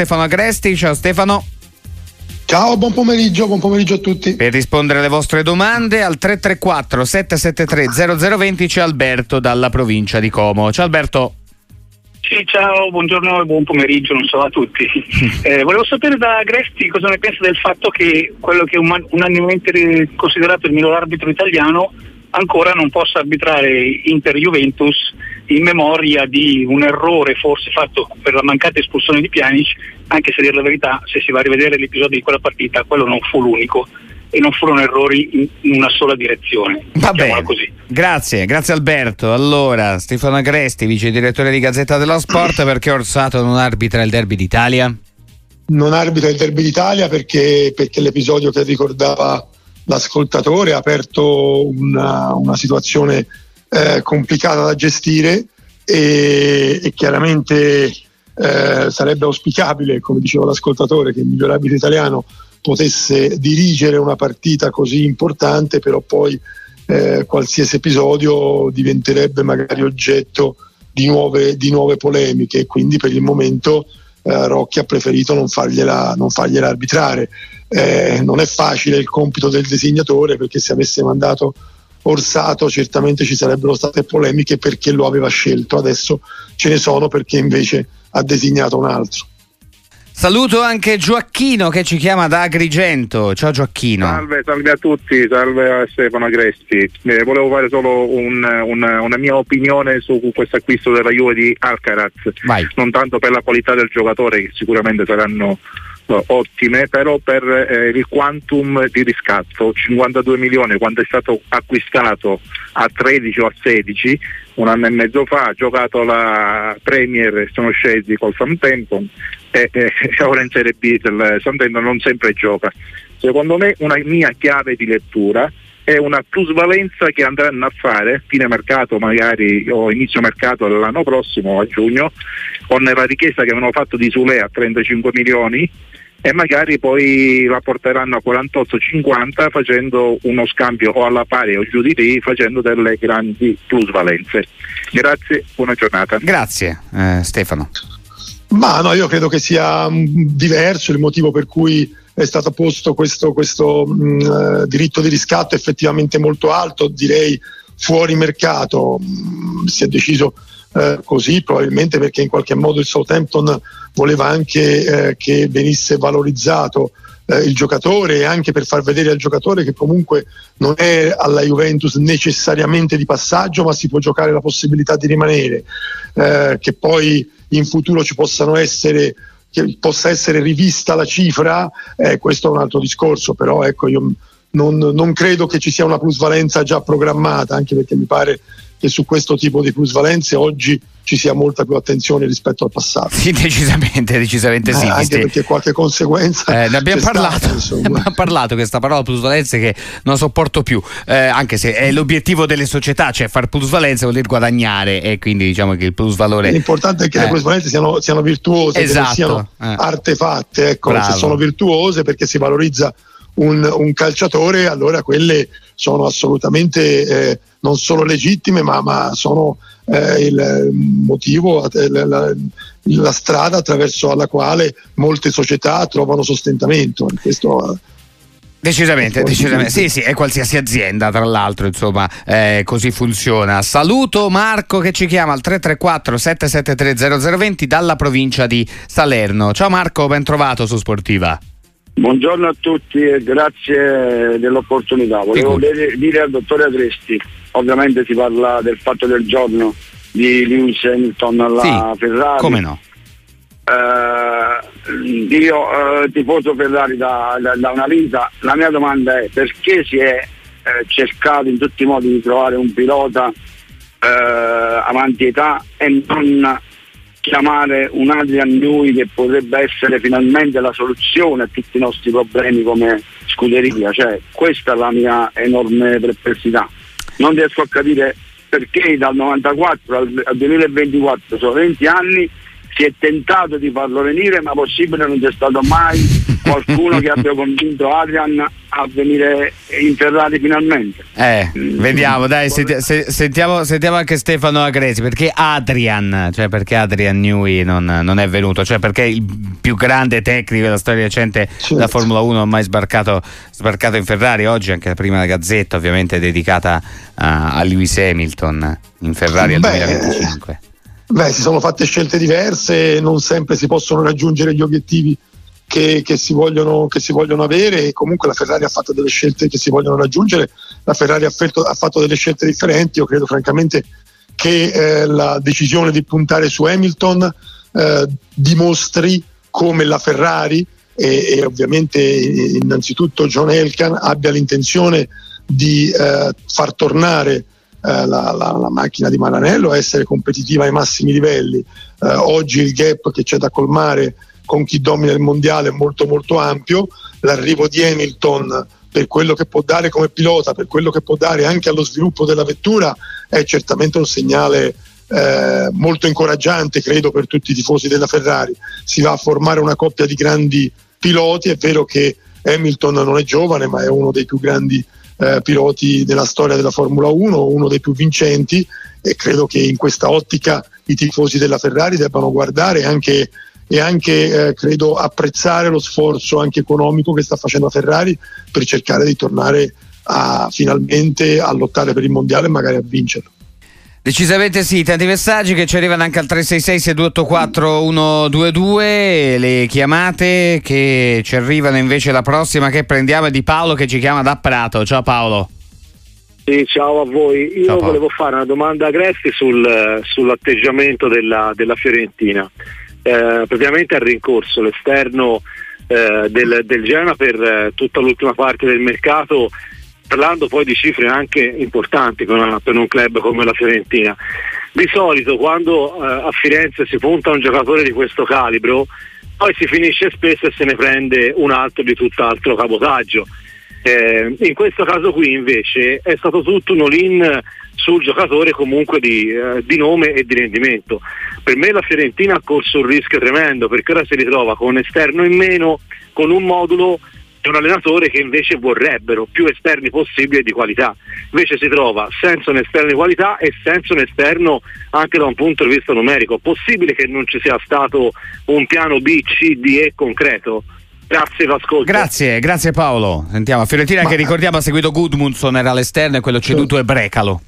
Stefano Agresti. Ciao Stefano. Ciao, buon pomeriggio, buon pomeriggio a tutti. Per rispondere alle vostre domande al 334 773 0020 c'è Alberto dalla provincia di Como. Ciao Alberto. Sì, ciao, buongiorno e buon pomeriggio, non so a tutti. Eh, volevo sapere da Agresti cosa ne pensa del fatto che quello che è unanimemente considerato il miglior arbitro italiano ancora non possa arbitrare Inter-Juventus in memoria di un errore forse fatto per la mancata espulsione di Pjanic, anche se a dire la verità, se si va a rivedere l'episodio di quella partita, quello non fu l'unico e non furono errori in una sola direzione. Va bene. Così. Grazie, grazie Alberto. Allora, Stefano Agresti, vice direttore di Gazzetta dello Sport, perché Orsato non arbitra il derby d'Italia? Non arbitra il derby d'Italia perché, perché l'episodio che ricordava l'ascoltatore ha aperto una, una situazione eh, complicata da gestire e, e chiaramente eh, sarebbe auspicabile, come diceva l'ascoltatore, che il miglior arbitro italiano potesse dirigere una partita così importante, però poi eh, qualsiasi episodio diventerebbe magari oggetto di nuove, di nuove polemiche e quindi per il momento eh, Rocchi ha preferito non fargliela, non fargliela arbitrare. Eh, non è facile il compito del disegnatore perché se avesse mandato Orsato certamente ci sarebbero state polemiche perché lo aveva scelto, adesso ce ne sono perché invece ha designato un altro. Saluto anche Gioacchino che ci chiama da Agrigento. Ciao Gioacchino. Salve, salve a tutti, salve a Stefano Agresti. Eh, volevo fare solo un, una, una, mia opinione su questo acquisto della Juve di Alcaraz. Vai. Non tanto per la qualità del giocatore, che sicuramente saranno ottime, però per eh, il quantum di riscatto, 52 milioni quando è stato acquistato a 13 o a 16 un anno e mezzo fa, ha giocato la Premier, sono scesi col Southampton e, e ora in Serie B del Southampton non sempre gioca. Secondo me una mia chiave di lettura è una plusvalenza che andranno a fare fine mercato magari o inizio mercato dell'anno prossimo a giugno con la richiesta che avevano fatto di Sule a 35 milioni e magari poi la porteranno a 48-50 facendo uno scambio o alla pari o giù di lì facendo delle grandi plusvalenze. Grazie, buona giornata. Grazie eh, Stefano. Ma no, io credo che sia mm, diverso il motivo per cui è stato posto questo, questo mh, mm, eh, diritto di riscatto effettivamente molto alto, direi fuori mercato. Mh, mm, si è deciso eh, così, probabilmente perché in qualche modo il Southampton voleva anche eh, che venisse valorizzato eh, il giocatore e anche per far vedere al giocatore che comunque non è alla Juventus necessariamente di passaggio, ma si può giocare la possibilità di rimanere, eh, che poi in futuro ci possano essere che possa essere rivista la cifra, eh, questo è un altro discorso, però ecco io non, non credo che ci sia una plusvalenza già programmata, anche perché mi pare che su questo tipo di plusvalenze oggi ci sia molta più attenzione rispetto al passato. Sì, decisamente, decisamente sì. Eh, anche perché qualche conseguenza. Eh, ne abbiamo parlato, stata, abbiamo parlato questa parola plusvalenze che non sopporto più, eh, anche se è l'obiettivo delle società, cioè far plusvalenze vuol dire guadagnare e quindi diciamo che il plusvalore. L'importante è che le eh. plusvalenze siano, siano virtuose, esatto. che siano eh. artefatte, ecco, se sono virtuose perché si valorizza un, un calciatore, allora quelle sono assolutamente eh, non solo legittime, ma, ma sono eh, il motivo, eh, la, la, la, strada attraverso la quale molte società trovano sostentamento. Questo, Decisamente, decisamente. Sì, sì, è qualsiasi azienda, tra l'altro, insomma, eh, così funziona. Saluto Marco che ci chiama al 334 773 0020 dalla provincia di Salerno. Ciao Marco, ben trovato su Sportiva. Buongiorno a tutti e grazie dell'opportunità. Volevo dire, dire al dottore Agresti, ovviamente si parla del fatto del giorno di Lewis Hamilton alla sì, Ferrari. Come no? Uh, io uh, tifoso Ferrari da, da, da, una vita, la mia domanda è perché si è uh, cercato in tutti i modi di trovare un pilota avanti età e non chiamare un Adrian Newey che potrebbe essere finalmente la soluzione a tutti i nostri problemi come scuderia. Cioè, questa è la mia enorme perplessità. Non riesco a capire perché dal 94 al, al 2024, sono 20 anni, si è tentato di farlo venire, ma possibile non c'è stato mai qualcuno che abbia convinto Adrian a venire in Ferrari finalmente. Eh, vediamo, dai, senti, se, sentiamo, sentiamo, anche Stefano Agresi, perché Adrian, cioè perché Adrian Newey non, non, è venuto, cioè perché il più grande tecnico della storia recente certo. della Formula 1 mai sbarcato, sbarcato, in Ferrari, oggi anche la prima Gazzetta ovviamente dedicata a, a Lewis Hamilton in Ferrari al 2025. Beh, si sono fatte scelte diverse, non sempre si possono raggiungere gli obiettivi che, che, si vogliono, che, si vogliono, avere e comunque la Ferrari ha fatto delle scelte che si vogliono raggiungere, la Ferrari ha, fatto, ha fatto delle scelte differenti, io credo francamente che eh, la decisione di puntare su Hamilton eh, dimostri come la Ferrari e, e, ovviamente innanzitutto John Elkan abbia l'intenzione di eh, far tornare eh, la, la, la, macchina di Maranello a essere competitiva ai massimi livelli. Eh, oggi il gap che c'è da colmare con chi domina il mondiale molto molto ampio, l'arrivo di Hamilton per quello che può dare come pilota, per quello che può dare anche allo sviluppo della vettura è certamente un segnale eh, molto incoraggiante credo per tutti i tifosi della Ferrari. Si va a formare una coppia di grandi piloti, è vero che Hamilton non è giovane ma è uno dei più grandi eh, piloti della storia della Formula 1, uno dei più vincenti e credo che in questa ottica i tifosi della Ferrari debbano guardare anche e anche eh, credo apprezzare lo sforzo anche economico che sta facendo Ferrari per cercare di tornare a, finalmente a lottare per il mondiale e magari a vincerlo. Decisamente sì, tanti messaggi che ci arrivano anche al 366-6284-122, le chiamate che ci arrivano invece la prossima che prendiamo è di Paolo che ci chiama da Prato. Ciao Paolo. Sì, ciao a voi. Io ciao, volevo fare una domanda a Gresti sul, sull'atteggiamento della, della Fiorentina eh, praticamente ha rincorso l'esterno eh, del, del Genoa per eh, tutta l'ultima parte del mercato parlando poi di cifre anche importanti per, un club come la Fiorentina. Di solito quando eh, a Firenze si punta un giocatore di questo calibro, poi si finisce spesso e se ne prende un altro di tutt'altro cabotaggio. Eh, in questo caso qui invece è stato tutto un all-in sul giocatore comunque di, eh, di, nome e di rendimento. Per me la Fiorentina ha corso un rischio tremendo perché ora si ritrova con un esterno in meno, con un modulo e un allenatore che invece vorrebbero più esterni possibili di qualità. Invece si trova senza un esterno di qualità e senza un esterno anche da un punto di vista numerico. Possibile che non ci sia stato un piano B, C, D E concreto? Grazie l'ascolto. Grazie, grazie Paolo. Sentiamo, Fiorentina Ma... che ricordiamo ha seguito Gudmundsson era all'esterno e quello ceduto è Brecalo.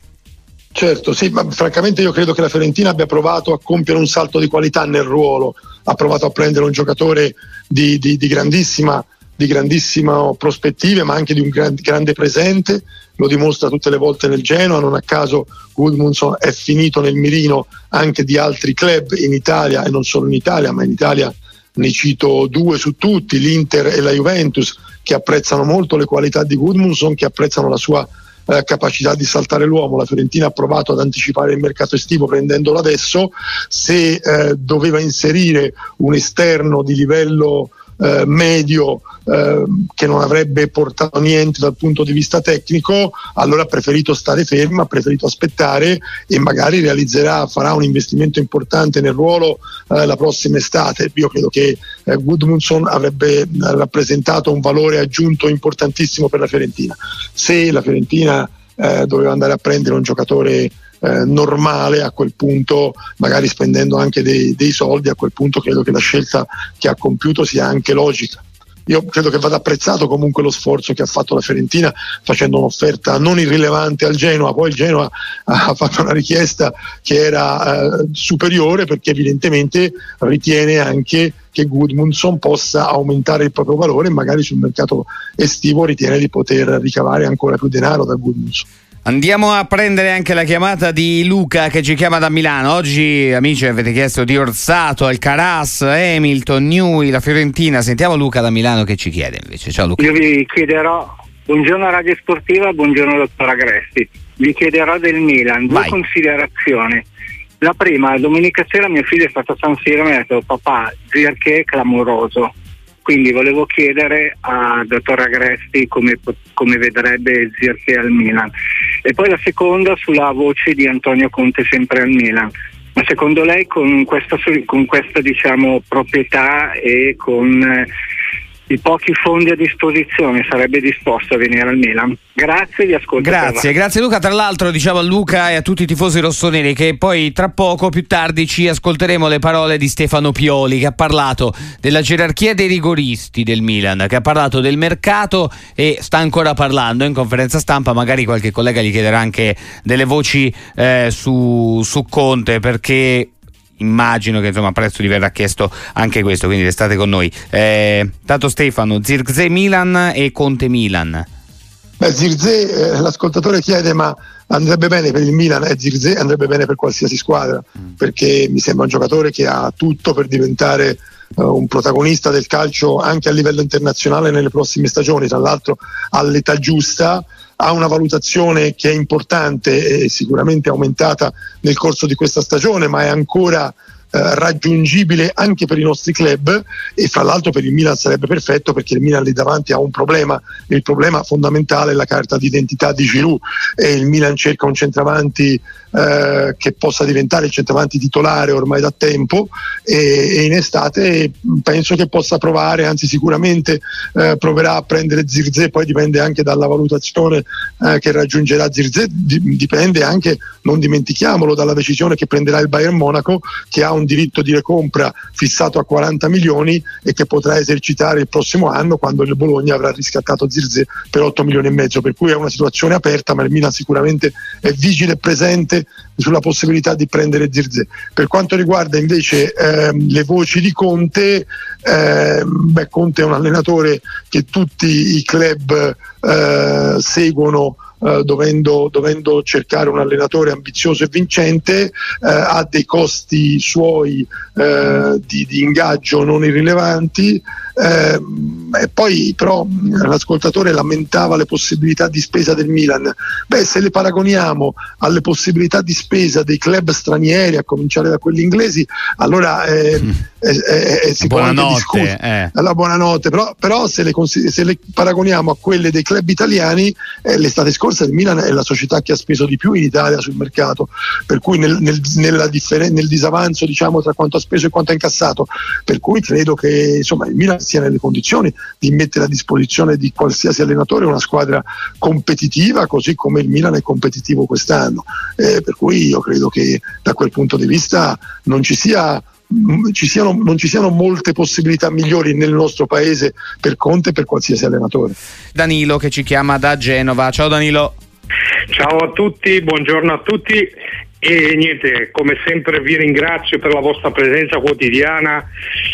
Certo, sì, ma francamente io credo che la Fiorentina abbia provato a compiere un salto di qualità nel ruolo, ha provato a prendere un giocatore di, di, di grandissima di grandissime prospettive ma anche di un gran, grande presente, lo dimostra tutte le volte nel Genoa, non a caso Gudmundsson è finito nel mirino anche di altri club in Italia e non solo in Italia, ma in Italia ne cito due su tutti, l'Inter e la Juventus, che apprezzano molto le qualità di Gudmundsson, che apprezzano la sua eh, capacità di saltare l'uomo. La Fiorentina ha provato ad anticipare il mercato estivo prendendolo adesso. Se eh, doveva inserire un esterno di livello eh, medio eh, che non avrebbe portato niente dal punto di vista tecnico, allora ha preferito stare fermo, ha preferito aspettare e magari realizzerà, farà un investimento importante nel ruolo eh, la prossima estate. Io credo che eh, Gudmundsson avrebbe rappresentato un valore aggiunto importantissimo per la Fiorentina. Se la Fiorentina eh, doveva andare a prendere un giocatore eh, normale a quel punto, magari spendendo anche dei, dei soldi, a quel punto credo che la scelta che ha compiuto sia anche logica io credo che vada apprezzato comunque lo sforzo che ha fatto la Fiorentina facendo un'offerta non irrilevante al Genoa, poi il Genoa ha fatto una richiesta che era eh, superiore perché evidentemente ritiene anche che Goodmundson possa aumentare il proprio valore e magari sul mercato estivo ritiene di poter ricavare ancora più denaro da Goodmundson. Andiamo a prendere anche la chiamata di Luca che ci chiama da Milano. Oggi, amici, avete chiesto di Orsato, Alcaraz, Hamilton, Newey, la Fiorentina. Sentiamo Luca da Milano che ci chiede invece. Ciao Luca. Io vi chiederò, buongiorno Radio Sportiva, buongiorno dottor Agresti. Vi chiederò del Milan, due Vai. considerazioni. La prima, domenica sera mio figlio è stato a San Siro e mi ha detto papà, Zirche è clamoroso quindi volevo chiedere a dottor Agresti come, come vedrebbe Zirche al Milan. E poi la seconda sulla voce di Antonio Conte sempre al Milan. Ma secondo lei con questa, con questa diciamo, proprietà e con i pochi fondi a disposizione sarebbe disposto a venire al Milan. Grazie, vi ascolto. Grazie, grazie Luca. Tra l'altro diciamo a Luca e a tutti i tifosi rossoneri che poi tra poco, più tardi, ci ascolteremo le parole di Stefano Pioli che ha parlato della gerarchia dei rigoristi del Milan, che ha parlato del mercato e sta ancora parlando in conferenza stampa, magari qualche collega gli chiederà anche delle voci eh, su, su Conte perché immagino che insomma a prezzo gli verrà chiesto anche questo, quindi restate con noi. Eh, tanto Stefano, Zirze Milan e Conte Milan. Beh, Zirze, eh, l'ascoltatore chiede ma andrebbe bene per il Milan e Zirze andrebbe bene per qualsiasi squadra, mm. perché mi sembra un giocatore che ha tutto per diventare uh, un protagonista del calcio anche a livello internazionale nelle prossime stagioni, tra l'altro all'età giusta ha una valutazione che è importante e sicuramente aumentata nel corso di questa stagione, ma è ancora eh, raggiungibile anche per i nostri club e fra l'altro per il Milan sarebbe perfetto perché il Milan lì davanti ha un problema. Il problema fondamentale è la carta d'identità di Giroud e il Milan cerca un centravanti eh, che possa diventare il centravanti titolare ormai da tempo e, e, in estate penso che possa provare anzi sicuramente eh, proverà a prendere Zirze poi dipende anche dalla valutazione eh, che raggiungerà Zirze dipende anche non dimentichiamolo dalla decisione che prenderà il Bayern Monaco che ha un diritto di recompra fissato a 40 milioni e che potrà esercitare il prossimo anno quando il Bologna avrà riscattato Zirze per 8 milioni e mezzo, per cui è una situazione aperta, ma il Milan sicuramente è vigile e presente sulla possibilità di prendere Zirze. Per quanto riguarda invece ehm, le voci di Conte, ehm, beh, Conte è un allenatore che tutti i club eh, seguono eh, dovendo, dovendo, cercare un allenatore ambizioso e vincente, eh, ha dei costi suoi eh, di, di, ingaggio non irrilevanti. Eh, e poi però l'ascoltatore lamentava le possibilità di spesa del Milan. Beh, se le paragoniamo alle possibilità di spesa dei club stranieri, a cominciare da quelli inglesi, allora mm. eh, si può anche discutere. La buonanotte, però, però se, le, se, le, paragoniamo a quelle dei club italiani, l'estate scorsa il Milan è la società che ha speso di più in Italia sul mercato, per cui nel, nel, differen- nel disavanzo diciamo, tra quanto ha speso e quanto ha incassato, per cui credo che insomma, il Milan sia nelle condizioni di mettere a disposizione di qualsiasi allenatore una squadra competitiva, così come il Milan è competitivo quest'anno. Eh, per cui io credo che da quel punto di vista non ci sia ci siano, non ci siano molte possibilità migliori nel nostro paese per Conte e per qualsiasi allenatore. Danilo che ci chiama da Genova. Ciao Danilo. Ciao a tutti, buongiorno a tutti e niente, come sempre vi ringrazio per la vostra presenza quotidiana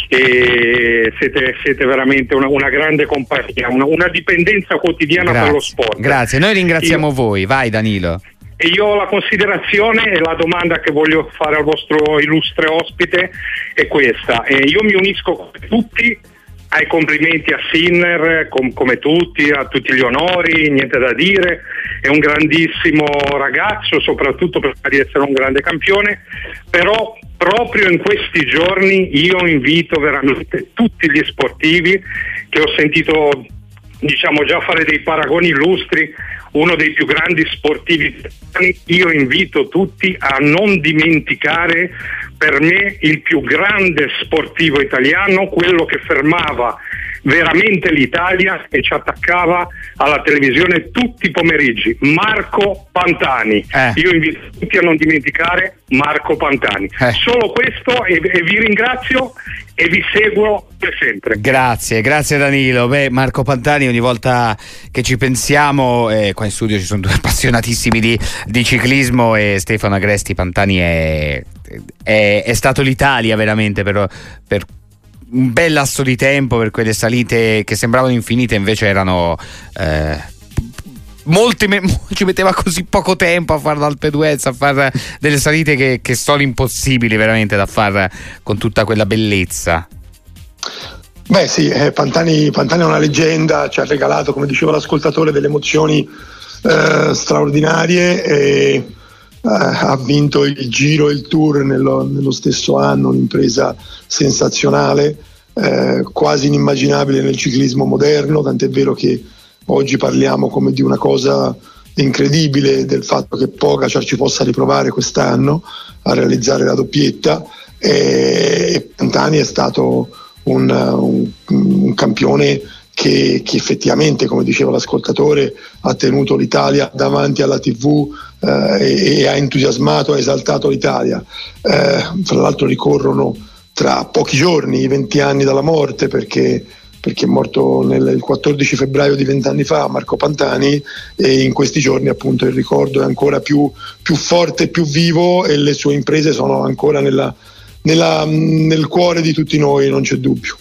e siete, siete veramente una, una, grande compagnia, una, una dipendenza quotidiana Grazie. per lo sport. Grazie, noi ringraziamo Io... voi, vai Danilo. E io la considerazione e la domanda che voglio fare al vostro illustre ospite è questa. E io mi unisco con tutti ai complimenti a Sinner, com- come tutti, a tutti gli onori, niente da dire, è un grandissimo ragazzo, soprattutto per di essere un grande campione, però proprio in questi giorni io invito veramente tutti gli sportivi che ho sentito diciamo già fare dei paragoni illustri uno dei più grandi sportivi italiani, io invito tutti a non dimenticare per me il più grande sportivo italiano, quello che fermava veramente l'Italia e ci attaccava alla televisione tutti i pomeriggi, Marco Pantani. Eh. Io invito tutti a non dimenticare Marco Pantani. Eh. Solo questo e, e vi ringrazio e vi seguo per sempre. Grazie, grazie Danilo. Beh, Marco Pantani, ogni volta che ci pensiamo, eh, qua in studio ci sono due appassionatissimi di, di ciclismo e Stefano Agresti Pantani è, è, è stato l'Italia veramente per, per un bel lasso di tempo per quelle salite che sembravano infinite, invece erano. Eh, Molti me- ci metteva così poco tempo a fare l'Alpe d'Huez, a fare delle salite che, che sono impossibili veramente da fare con tutta quella bellezza. Beh sì, eh, Pantani, Pantani, è una leggenda, ci ha regalato, come diceva l'ascoltatore, delle emozioni eh, straordinarie e ha vinto il Giro e il Tour nello, nello stesso anno, un'impresa sensazionale, eh, quasi inimmaginabile nel ciclismo moderno, tant'è vero che oggi parliamo come di una cosa incredibile del fatto che Pogacar ci possa riprovare quest'anno a realizzare la doppietta e Pantani è stato un, un, un campione che, che, effettivamente, come diceva l'ascoltatore, ha tenuto l'Italia davanti alla TV eh, e, ha entusiasmato, ha esaltato l'Italia. Eh, fra l'altro ricorrono tra pochi giorni i 20 anni dalla morte perché perché è morto nel, il 14 febbraio di vent'anni fa Marco Pantani e in questi giorni appunto il ricordo è ancora più, più forte più vivo e le sue imprese sono ancora nella, nella, nel cuore di tutti noi, non c'è dubbio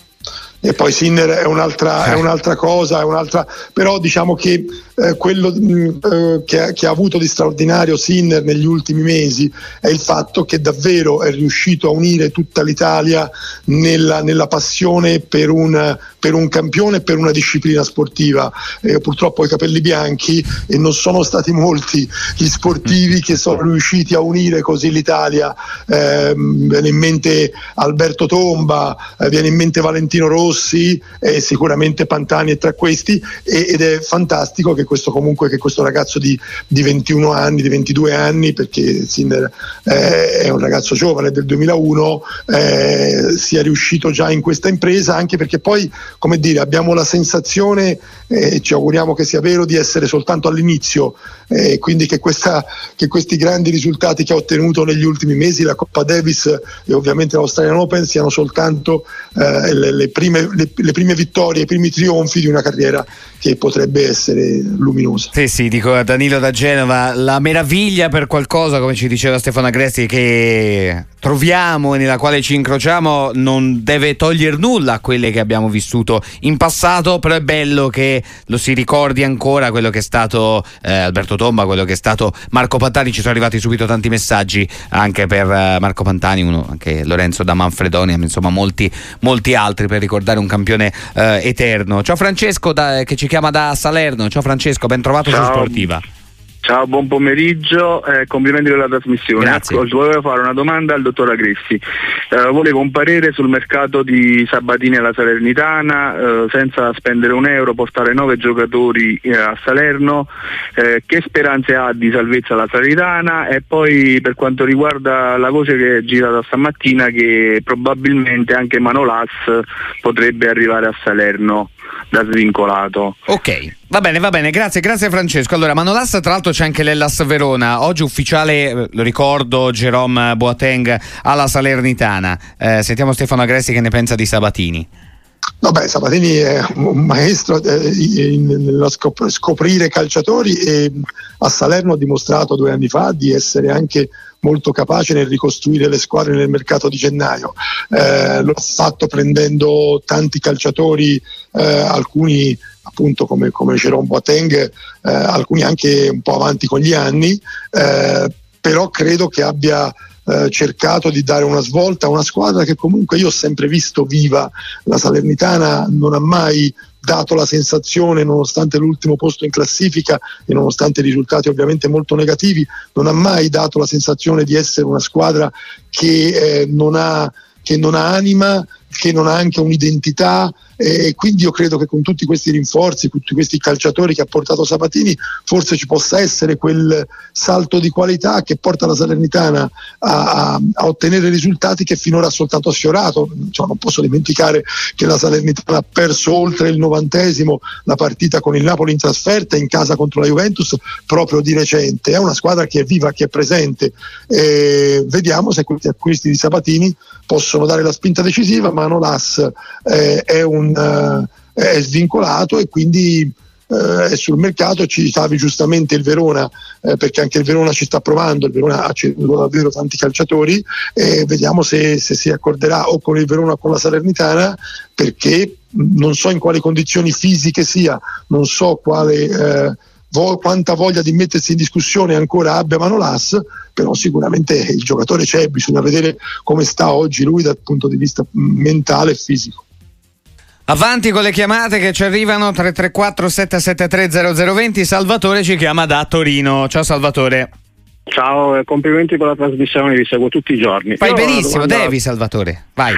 e poi Sinner è un'altra, è un'altra cosa, è un'altra, però diciamo che eh, quello mh, mm, eh, che, ha, che, ha, avuto di straordinario Sinner negli ultimi mesi è il fatto che davvero è riuscito a unire tutta l'Italia nella, nella passione per un, per un campione e per una disciplina sportiva. Eh, purtroppo ho i capelli bianchi e non sono stati molti gli sportivi che sono riusciti a unire così l'Italia. Eh, viene in mente Alberto Tomba, eh, viene in mente Valentino Rossi e sicuramente Pantani è tra questi ed è fantastico che questo comunque che questo ragazzo di, di 21 anni, di 22 anni, perché Sinner eh, è un ragazzo giovane del 2001, eh, sia riuscito già in questa impresa, anche perché poi, come dire, abbiamo la sensazione, e eh, ci auguriamo che sia vero, di essere soltanto all'inizio, eh, quindi che, questa, che questi grandi risultati che ha ottenuto negli ultimi mesi, la Coppa Davis e ovviamente l'Australian Open, siano soltanto eh, le, le, prime, le, le prime vittorie, i primi trionfi di una carriera che potrebbe essere luminosa. Sì, sì, dico a Danilo da Genova, la meraviglia per qualcosa, come ci diceva Stefano Agresti, che troviamo e nella quale ci incrociamo non deve togliere nulla a quelle che abbiamo vissuto in passato, però è bello che lo si ricordi ancora quello che è stato eh, Alberto Tomba, quello che è stato Marco Pantani, ci sono arrivati subito tanti messaggi anche per eh, Marco Pantani, uno, anche Lorenzo da Manfredonia, insomma molti, molti altri per ricordare un campione eh, eterno. Ciao Francesco da, che ci chiama da Salerno, ciao Francesco, ben trovato Ciao. su Sportiva. Ciao, buon pomeriggio, eh, complimenti per la trasmissione. Grazie. Ecco, volevo fare una domanda al dottor Agressi. Eh, volevo un parere sul mercato di Sabatini alla Salernitana, eh, senza spendere un euro, portare nove giocatori eh, a Salerno, eh, che speranze ha di salvezza la Salernitana e poi per quanto riguarda la voce che è girata stamattina che probabilmente anche Manolas potrebbe arrivare a Salerno da svincolato. Ok, va bene, va bene, grazie, grazie Francesco. Allora, Manolas tra l'altro c'è anche l'Ellas Verona, oggi ufficiale, eh, lo ricordo, Jerome Boateng alla Salernitana. Eh, sentiamo Stefano Agressi che ne pensa di Sabatini. No, beh, Sabatini è un maestro eh, nello scop- scoprire calciatori e a Salerno ha dimostrato due anni fa di essere anche molto capace nel ricostruire le squadre nel mercato di gennaio. Eh, lo ha fatto prendendo tanti calciatori, eh, alcuni appunto come, come Jerome Boateng, eh, alcuni anche un po' avanti con gli anni, eh, però credo che abbia eh, cercato di dare una svolta a una squadra che comunque io ho sempre visto viva. La Salernitana non ha mai dato la sensazione, nonostante l'ultimo posto in classifica e nonostante i risultati ovviamente molto negativi, non ha mai dato la sensazione di essere una squadra che, eh, non, ha, che non ha anima, che non ha anche un'identità e quindi io credo che con tutti questi rinforzi, tutti questi calciatori che ha portato Sabatini, forse ci possa essere quel salto di qualità che porta la Salernitana a, a, a ottenere risultati che finora ha soltanto sfiorato. Cioè, non posso dimenticare che la Salernitana ha perso oltre il novantesimo la partita con il Napoli in trasferta in casa contro la Juventus proprio di recente. È una squadra che è viva, che è presente. E vediamo se questi acquisti di Sabatini possono dare la spinta decisiva, ma Nolas eh, è un uh, è svincolato e quindi uh, è sul mercato. Ci citavi giustamente il Verona, eh, perché anche il Verona ci sta provando, il Verona ha ceduto davvero tanti calciatori e vediamo se, se si accorderà o con il Verona o con la Salernitana, perché non so in quali condizioni fisiche sia, non so quale... Eh, quanta voglia di mettersi in discussione ancora abbia Manolas, però sicuramente il giocatore c'è, bisogna vedere come sta oggi lui dal punto di vista mentale e fisico. Avanti con le chiamate che ci arrivano 334 773 0020. Salvatore ci chiama da Torino. Ciao Salvatore. Ciao, complimenti per la trasmissione, vi seguo tutti i giorni. Fai Io benissimo, domanda... devi Salvatore, vai.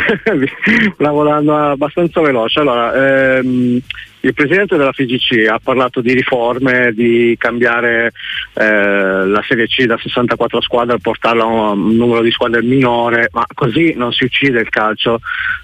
Lavorando abbastanza veloce. Allora, ehm, il presidente della FIGC ha parlato di riforme, di cambiare eh, la Serie C da 64 squadre e portarla a un numero di squadre minore, ma così non si uccide il calcio.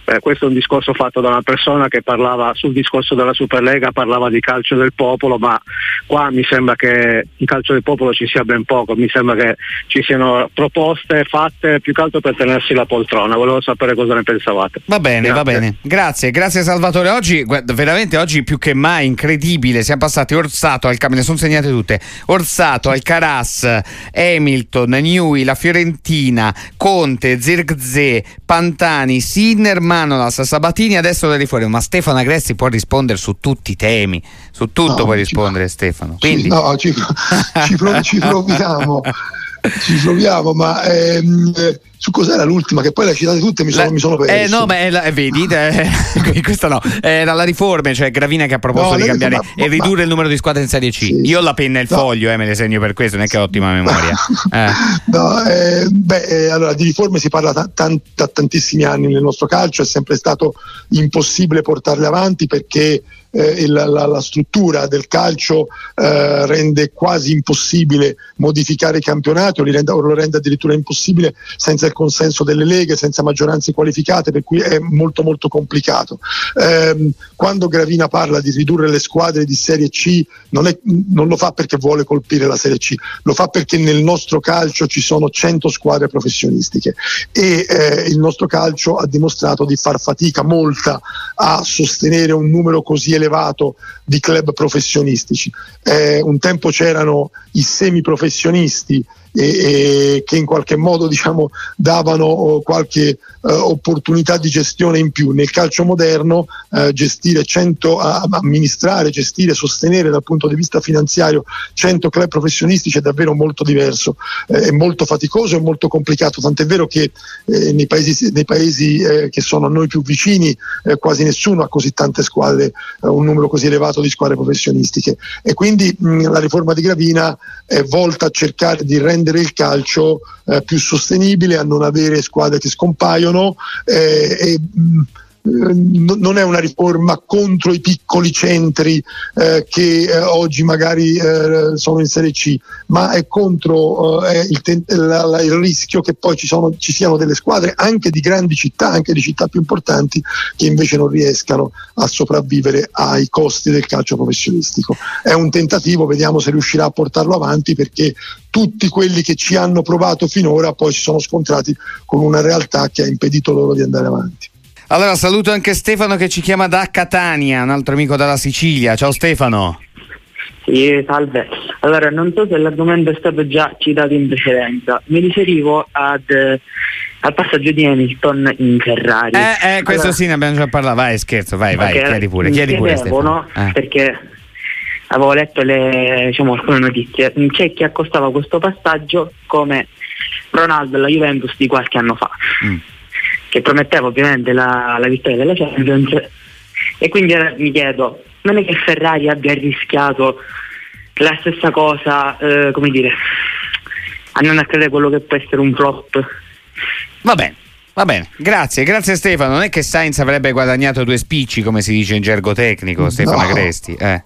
Eh, questo è un discorso fatto da una persona che parlava sul discorso della Superlega, parlava di calcio del popolo, ma qua mi sembra che in calcio del popolo ci sia ben poco, mi sembra che ci siano proposte fatte più che altro per tenersi la poltrona. Volevo sapere cosa ne pensavate. Va bene, grazie. va bene. Grazie, grazie Salvatore. Oggi, veramente oggi più che mai incredibile. Siamo passati Orsato al me ne sono segnate tutte. Orsato, Alcaraz, Hamilton, Newey, la Fiorentina, Conte, Zirgze, Pantani, Sinner, Manolas, Sabatini. Adesso da fuori. Ma Stefano Agresti può rispondere su tutti i temi. Su tutto no, puoi rispondere, Stefano. Quindi... Ci, no, ci, ci, prov- ci proviamo. Ci proviamo, ma ehm, su cos'era l'ultima? Che poi le citate tutte mi sono, la, mi sono perso. Eh, no, ma la, eh, vedi, eh, questa no, era la riforma, cioè Gravina che ha proposto no, di cambiare riforma, e ridurre ma, il numero di squadre in Serie C. Sì, Io ho la penna e il no. foglio, eh, me le segno per questo, non è che ho ottima memoria. Eh. No, eh, beh, eh, allora di riforme si parla da t- t- tantissimi anni nel nostro calcio, è sempre stato impossibile portarle avanti perché eh, la, la, la, struttura del calcio eh, rende quasi impossibile modificare i campionati o, rende, o, lo rende addirittura impossibile senza il consenso delle leghe, senza maggioranze qualificate, per cui è molto molto complicato. Eh, quando Gravina parla di ridurre le squadre di Serie C non, è, non lo fa perché vuole colpire la Serie C, lo fa perché nel nostro calcio ci sono 100 squadre professionistiche e eh, il nostro calcio ha dimostrato di far fatica molta a sostenere un numero così elevato elevato di club professionistici. Eh, un tempo c'erano i semiprofessionisti e, e che in qualche modo diciamo, davano oh, qualche uh, opportunità di gestione in più. Nel calcio moderno uh, gestire 100, uh, amministrare, gestire, sostenere dal punto di vista finanziario 100 club professionistici è davvero molto diverso, eh, è molto faticoso e molto complicato, tant'è vero che eh, nei paesi, nei paesi eh, che sono a noi più vicini quasi nessuno ha così tante squadre, un numero così elevato di squadre professionistiche e quindi mh, la riforma di Gravina è volta a cercare di rendere rendere il calcio eh, più sostenibile, a non avere squadre che scompaiono eh, e, mh, non è una riforma contro i piccoli centri eh, che eh, oggi magari eh, sono in Serie C, ma è contro eh, il, ten- la, la, il, rischio che poi ci, sono, ci, siano delle squadre anche di grandi città, anche di città più importanti, che invece non riescano a sopravvivere ai costi del calcio professionistico. È un tentativo, vediamo se riuscirà a portarlo avanti perché tutti quelli che ci hanno provato finora poi si sono scontrati con una realtà che ha impedito loro di andare avanti. Allora saluto anche Stefano che ci chiama da Catania, un altro amico dalla Sicilia. Ciao Stefano. Sì, salve. Allora, non so se l'argomento è stato già citato in precedenza. Mi riferivo ad, eh, al passaggio di Hamilton in Ferrari. Eh, eh questo allora, sì, ne abbiamo già parlato. Vai, scherzo, vai, vai, chiedi pure, chiedi pure Stefano. Eh. Perché avevo letto le, diciamo, alcune notizie. C'è chi accostava questo passaggio come Ronaldo alla Juventus di qualche anno fa. Mm che prometteva ovviamente la, la vittoria della Champions e quindi mi chiedo non è che Ferrari abbia rischiato la stessa cosa eh, come dire a non accadere quello che può essere un flop va bene Va bene, grazie, grazie Stefano. Non è che Sainz avrebbe guadagnato due spicci, come si dice in gergo tecnico, Stefano no. Agresti. Eh.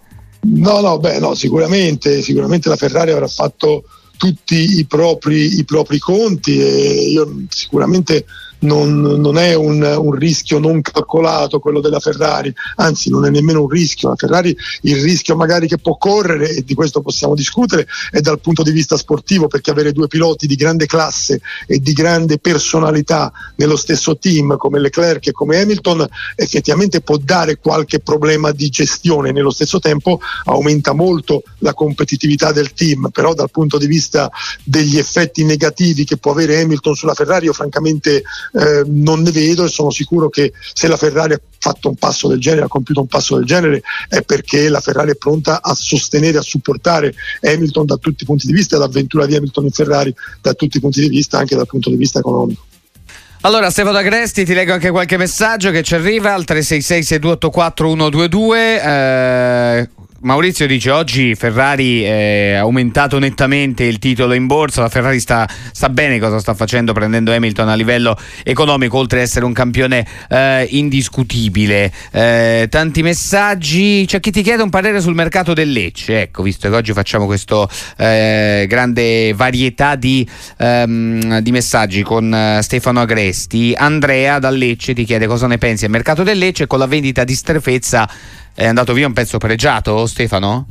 No, no, beh, no, sicuramente, sicuramente la Ferrari avrà fatto tutti i propri, i propri conti e io sicuramente non, non è un, un, rischio non calcolato quello della Ferrari, anzi non è nemmeno un rischio, la Ferrari il rischio magari che può correre, e di questo possiamo discutere, è dal punto di vista sportivo, perché avere due piloti di grande classe e di grande personalità nello stesso team come Leclerc e come Hamilton effettivamente può dare qualche problema di gestione, nello stesso tempo aumenta molto la competitività del team, però dal punto di vista degli effetti negativi che può avere Hamilton sulla Ferrari io francamente eh, non ne vedo e sono sicuro che se la Ferrari ha fatto un passo del genere, ha compiuto un passo del genere, è perché la Ferrari è pronta a sostenere, a supportare Hamilton da tutti i punti di vista, l'avventura di Hamilton in Ferrari da tutti i punti di vista, anche dal punto di vista economico. Allora Stefano Agresti ti leggo anche qualche messaggio che ci arriva al 366 6284 122 eh, Maurizio dice oggi Ferrari eh, ha aumentato nettamente il titolo in borsa, la Ferrari sta, sta, bene cosa sta facendo prendendo Hamilton a livello economico oltre ad essere un campione eh, indiscutibile. Eh, tanti messaggi, c'è chi ti chiede un parere sul mercato del Lecce, ecco visto che oggi facciamo questa eh, grande varietà di, ehm, di messaggi con eh, Stefano Agresti, Andrea da Lecce ti chiede cosa ne pensi del mercato del Lecce con la vendita di Strefezza è andato via un pezzo pregiato, Stefano?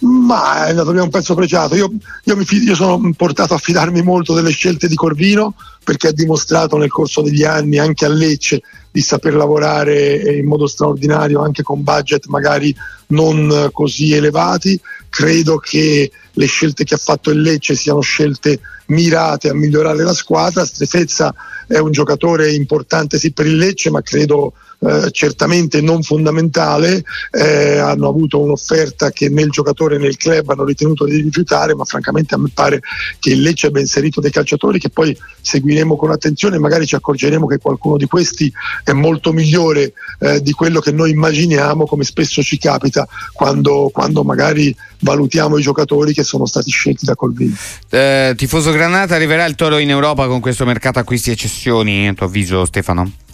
Ma è andato via un pezzo pregiato. Io, io, mi, io, sono portato a fidarmi molto delle scelte di Corvino perché ha dimostrato nel corso degli anni anche a Lecce di saper lavorare in modo straordinario anche con budget magari non così elevati. Credo che le scelte che ha fatto il Lecce siano scelte mirate a migliorare la squadra. Strefezza è un giocatore importante sì per il Lecce, ma credo eh, certamente non fondamentale, eh, hanno avuto un'offerta che né il giocatore né il club hanno ritenuto di rifiutare, ma francamente a me pare che il Lecce abbia inserito dei calciatori che poi seguiremo con attenzione, magari ci accorgeremo che qualcuno di questi è molto migliore eh, di quello che noi immaginiamo, come spesso ci capita quando, quando magari valutiamo i giocatori che sono stati scelti da Colvini. Eh, tifoso Granata, arriverà il Toro in Europa con questo mercato acquisti e cessioni, a tuo avviso Stefano?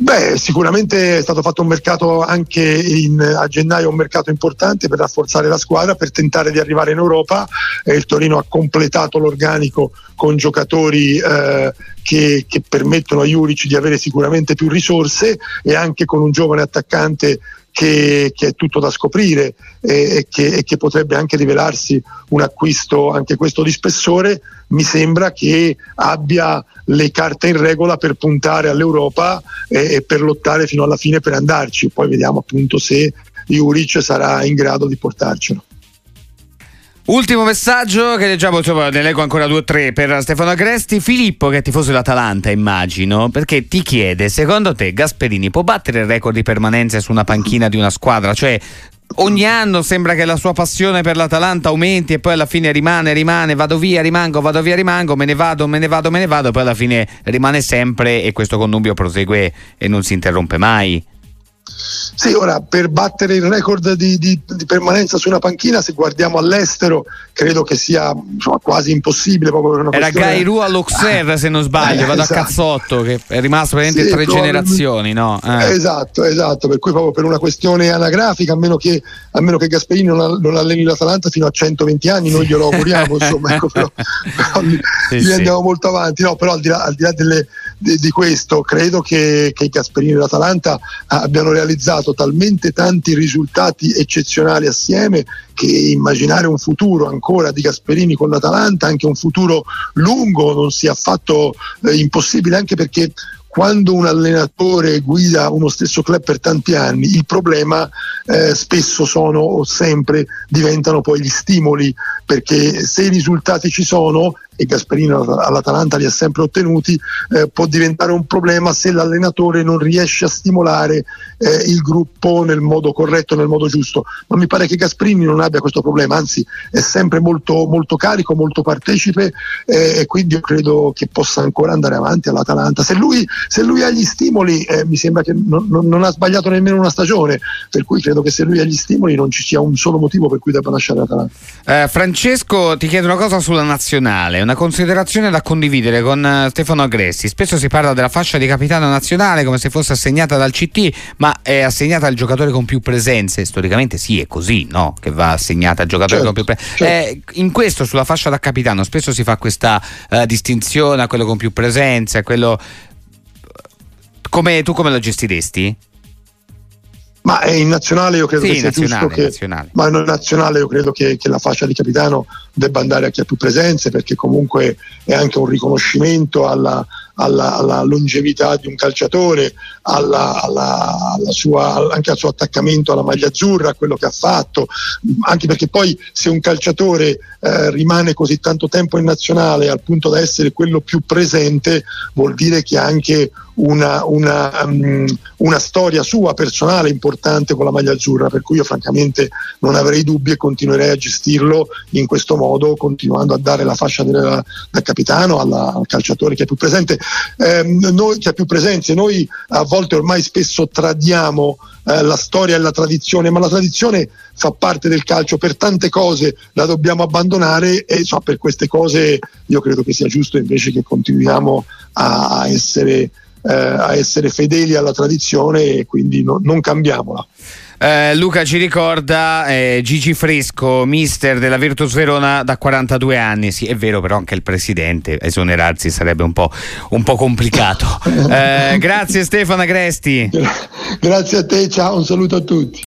Beh, sicuramente è stato fatto un mercato anche in, a gennaio, un mercato importante per rafforzare la squadra, per tentare di arrivare in Europa. Eh, il Torino ha completato l'organico con giocatori eh, che, che, permettono a Juric di avere sicuramente più risorse e anche con un giovane attaccante che, che, è tutto da scoprire e, che, e, che, potrebbe anche rivelarsi un acquisto anche questo di spessore, mi sembra che abbia le carte in regola per puntare all'Europa e, e per lottare fino alla fine per andarci. Poi vediamo appunto se Juric sarà in grado di portarcelo. Ultimo messaggio che leggiamo, insomma, ne leggo ancora due o tre per Stefano Agresti. Filippo, che è tifoso dell'Atalanta, immagino, perché ti chiede: secondo te Gasperini può battere il record di permanenza su una panchina di una squadra? Cioè, ogni anno sembra che la sua passione per l'Atalanta aumenti e poi alla fine rimane, rimane, vado via, rimango, vado via, rimango, me ne vado, me ne vado, me ne vado, poi alla fine rimane sempre e questo connubio prosegue e non si interrompe mai. Sì, ora per battere il record di, di, di, permanenza su una panchina, se guardiamo all'estero, credo che sia insomma, quasi impossibile. Era Gairu all'Auxerre, se non sbaglio, eh, vado esatto. a cazzotto, che è rimasto praticamente sì, tre generazioni. No? Eh. Esatto, esatto, per cui proprio per una questione anagrafica, a meno che, a meno che Gasperini non, non, alleni l'Atalanta fino a 120 anni, noi glielo auguriamo, insomma, ecco, però, però sì, lì sì. andiamo molto avanti. No, però al di là, al di là delle, di, di, questo, credo che, che i Gasperini e l'Atalanta abbiano realizzato talmente tanti risultati eccezionali assieme che immaginare un futuro ancora di Gasperini con l'Atalanta, anche un futuro lungo, non sia affatto eh, impossibile, anche perché quando un allenatore guida uno stesso club per tanti anni, il problema eh, spesso sono o sempre diventano poi gli stimoli, perché se i risultati ci sono e Gasperini all'Atalanta li ha sempre ottenuti, eh, può diventare un problema se l'allenatore non riesce a stimolare eh, il gruppo nel modo corretto, nel modo giusto. Ma mi pare che Gasperini non abbia questo problema, anzi è sempre molto, molto carico, molto partecipe eh, e quindi io credo che possa ancora andare avanti all'Atalanta. Se lui, se lui ha gli stimoli, eh, mi sembra che non, non, non, ha sbagliato nemmeno una stagione, per cui credo che se lui ha gli stimoli non ci sia un solo motivo per cui debba lasciare l'Atalanta. Eh, Francesco ti chiedo una cosa sulla nazionale una considerazione da condividere con uh, Stefano Agresti. Spesso si parla della fascia di capitano nazionale come se fosse assegnata dal CT, ma è assegnata al giocatore con più presenze. Storicamente sì, è così, no? Che va assegnata al giocatore certo, con più presenze. Certo. Eh, in questo, sulla fascia da capitano, spesso si fa questa uh, distinzione a quello con più presenze, a quello. Come, tu come lo gestiresti? Ma in nazionale io credo sì, che sia nazionale, giusto che, ma in nazionale io credo che, che, la fascia di capitano debba andare a chi ha più presenze perché comunque è anche un riconoscimento alla, alla, alla longevità di un calciatore, alla, alla, sua, anche al suo attaccamento alla maglia azzurra, a quello che ha fatto, anche perché poi se un calciatore eh, rimane così tanto tempo in nazionale al punto da essere quello più presente, vuol dire che ha anche una, una, um, una, storia sua personale importante con la maglia azzurra, per cui io francamente non avrei dubbi e continuerei a gestirlo in questo modo, continuando a dare la fascia del, del capitano alla, al calciatore che è più presente ehm, noi, c'è più presenze, noi a volte ormai spesso tradiamo eh, la storia e la tradizione, ma la tradizione fa parte del calcio, per tante cose la dobbiamo abbandonare e so, per queste cose io credo che sia giusto invece che continuiamo a essere, eh, a essere fedeli alla tradizione e quindi no, non cambiamola. Eh, Luca ci ricorda eh, Gigi Fresco, mister della Virtus Verona da 42 anni. Sì, è vero, però anche il presidente esonerarsi sarebbe un po', un po complicato. eh, grazie Stefano Agresti. Grazie a te, ciao, un saluto a tutti.